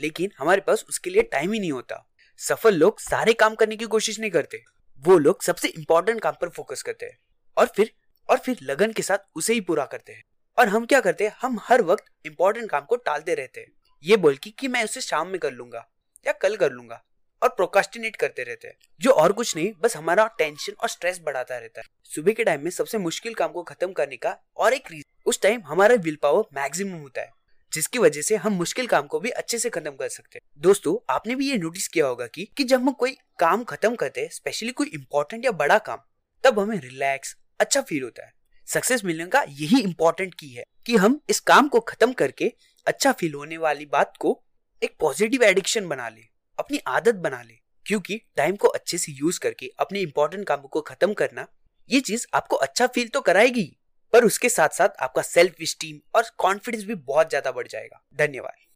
लेकिन हमारे पास उसके लिए टाइम ही नहीं होता। सफल लोग सारे काम करने की कोशिश नहीं करते। वो लोग सबसे इम्पोर्टेंट काम पर फोकस करते हैं। और फिर और फिर लगन के साथ उसे ही पूरा करते हैं। और हम क्या करते हैं? हम हर वक्त इम्पोर्टेंट काम को टालते रहते हैं। ये बोल की कि मैं उसे शाम में कर लूँगा या कल कर लूँगा और प्रोकास्टिनेट करते रहते हैं। जो और कुछ नहीं, बस हमारा टेंशन और स्ट्रेस बढ़ाता रहता है। सुबह के टाइम में सबसे मुश्किल काम को खत्म करने का और एक रीजन उस टाइम हमारा विल पावर मैक्सिमम होता है। जिसकी वजह से हम मुश्किल काम को भी अच्छे से खत्म कर सकते हैं। दोस्तों आपने भी ये नोटिस किया होगा कि, कि जब हम कोई काम खत्म करते हैं स्पेशली कोई इम्पोर्टेंट या बड़ा काम तब हमें रिलैक्स अच्छा फील होता है। सक्सेस मिलने का यही इम्पोर्टेंट की है कि हम इस काम को खत्म करके अच्छा फील होने वाली बात को एक पॉजिटिव एडिक्शन बना ले अपनी आदत बना ले। क्योंकि टाइम को अच्छे से यूज़ करके अपने इम्पोर्टेंट कामों को खत्म करना ये चीज़ आपको अच्छा फील तो कराएगी। पर उसके साथ साथ आपका सेल्फ स्टीम और कॉन्फिडेंस भी बहुत ज़्यादा बढ़ जाएगा। धन्यवाद।